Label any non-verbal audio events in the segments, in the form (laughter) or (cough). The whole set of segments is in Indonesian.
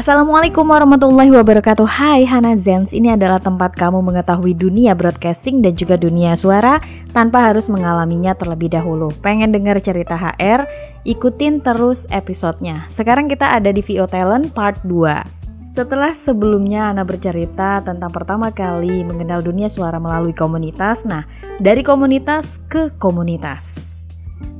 Assalamualaikum warahmatullahi wabarakatuh. Hai Hana Zens, ini adalah tempat kamu mengetahui dunia broadcasting dan juga dunia suara tanpa harus mengalaminya terlebih dahulu. Pengen denger cerita HR? Ikutin terus episodenya. Sekarang kita ada di VO Talent Part 2 Setelah sebelumnya Ana bercerita tentang pertama kali mengenal dunia suara melalui komunitas Nah, dari komunitas ke komunitas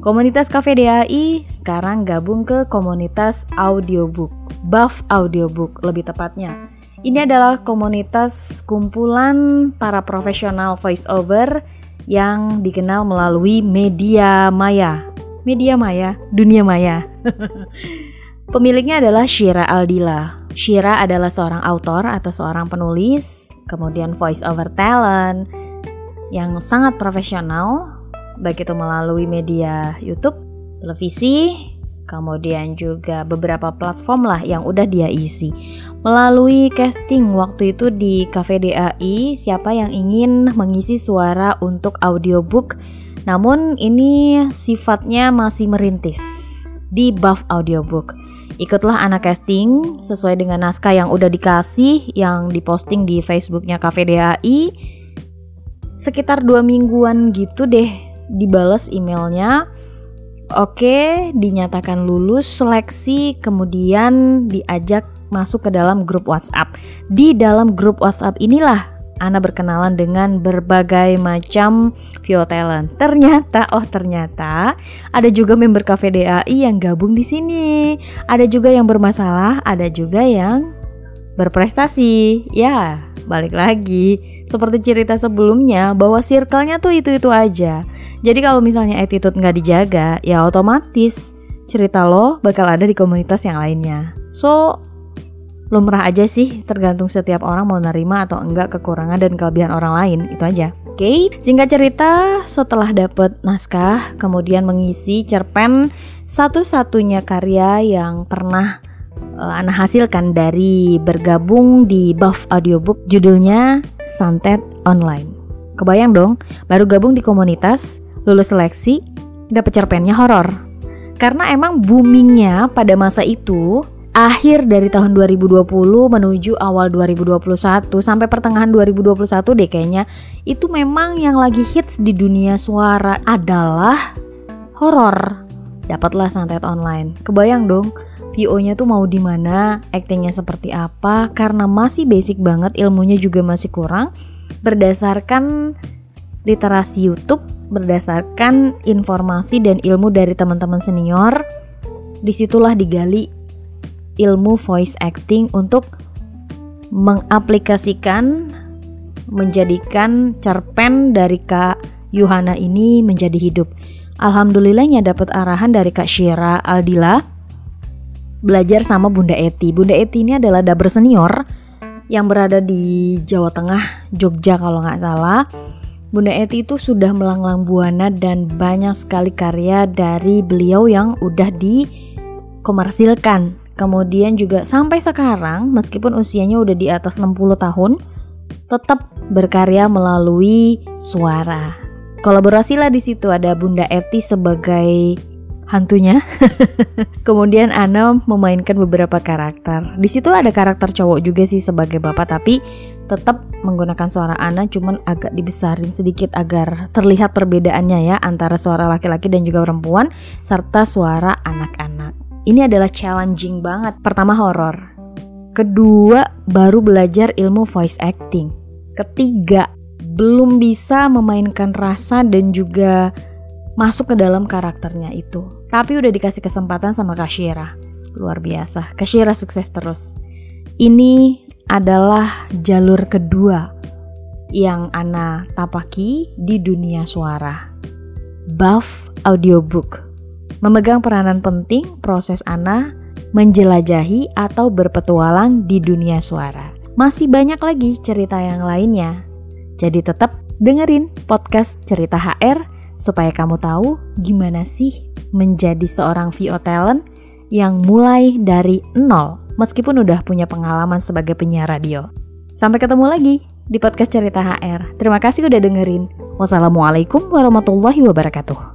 Komunitas Cafe DAI sekarang gabung ke komunitas audiobook, Buff Audiobook lebih tepatnya. Ini adalah komunitas kumpulan para profesional voiceover yang dikenal melalui media maya. Media maya, dunia maya. (laughs) Pemiliknya adalah Shira Aldila. Shira adalah seorang autor atau seorang penulis, kemudian voiceover talent yang sangat profesional baik itu melalui media YouTube, televisi, kemudian juga beberapa platform lah yang udah dia isi. Melalui casting waktu itu di Cafe DAI, siapa yang ingin mengisi suara untuk audiobook, namun ini sifatnya masih merintis di Buff Audiobook. Ikutlah anak casting sesuai dengan naskah yang udah dikasih yang diposting di Facebooknya Cafe DAI. Sekitar dua mingguan gitu deh dibalas emailnya Oke, dinyatakan lulus seleksi, kemudian diajak masuk ke dalam grup WhatsApp. Di dalam grup WhatsApp inilah Ana berkenalan dengan berbagai macam Vio Talent. Ternyata, oh ternyata ada juga member Cafe DAI yang gabung di sini. Ada juga yang bermasalah, ada juga yang berprestasi. Ya, balik lagi seperti cerita sebelumnya bahwa circle-nya tuh itu-itu aja. Jadi kalau misalnya attitude nggak dijaga, ya otomatis cerita lo bakal ada di komunitas yang lainnya. So, lumrah aja sih, tergantung setiap orang mau nerima atau enggak kekurangan dan kelebihan orang lain, itu aja. Oke, okay? singkat cerita, setelah dapet naskah, kemudian mengisi cerpen satu-satunya karya yang pernah Ana hasilkan dari bergabung di Buff Audiobook judulnya Santet Online. Kebayang dong, baru gabung di komunitas, lulus seleksi, dapet cerpennya horor. Karena emang boomingnya pada masa itu akhir dari tahun 2020 menuju awal 2021 sampai pertengahan 2021 deh kayaknya itu memang yang lagi hits di dunia suara adalah horor. Dapatlah santet online. Kebayang dong, VO-nya tuh mau di mana, actingnya seperti apa, karena masih basic banget, ilmunya juga masih kurang. Berdasarkan literasi YouTube, berdasarkan informasi dan ilmu dari teman-teman senior, di situlah digali ilmu voice acting untuk mengaplikasikan, menjadikan cerpen dari Kak Yuhana ini menjadi hidup. Alhamdulillahnya dapat arahan dari Kak Syira Aldila belajar sama Bunda Eti. Bunda Eti ini adalah daber senior yang berada di Jawa Tengah, Jogja kalau nggak salah. Bunda Eti itu sudah melanglang buana dan banyak sekali karya dari beliau yang udah dikomersilkan. Kemudian juga sampai sekarang meskipun usianya udah di atas 60 tahun tetap berkarya melalui suara. Kolaborasi lah di situ ada Bunda Eti sebagai hantunya. (laughs) Kemudian Ana memainkan beberapa karakter. Di situ ada karakter cowok juga sih sebagai bapak, tapi tetap menggunakan suara Ana cuman agak dibesarin sedikit agar terlihat perbedaannya ya antara suara laki-laki dan juga perempuan serta suara anak-anak. Ini adalah challenging banget. Pertama horor. Kedua baru belajar ilmu voice acting. Ketiga belum bisa memainkan rasa dan juga masuk ke dalam karakternya itu. Tapi udah dikasih kesempatan sama Kashira. Luar biasa. Kashira sukses terus. Ini adalah jalur kedua yang Ana tapaki di dunia suara. Buff Audiobook memegang peranan penting proses Ana menjelajahi atau berpetualang di dunia suara. Masih banyak lagi cerita yang lainnya. Jadi tetap dengerin podcast Cerita HR supaya kamu tahu gimana sih menjadi seorang VO talent yang mulai dari nol meskipun udah punya pengalaman sebagai penyiar radio. Sampai ketemu lagi di podcast Cerita HR. Terima kasih udah dengerin. Wassalamualaikum warahmatullahi wabarakatuh.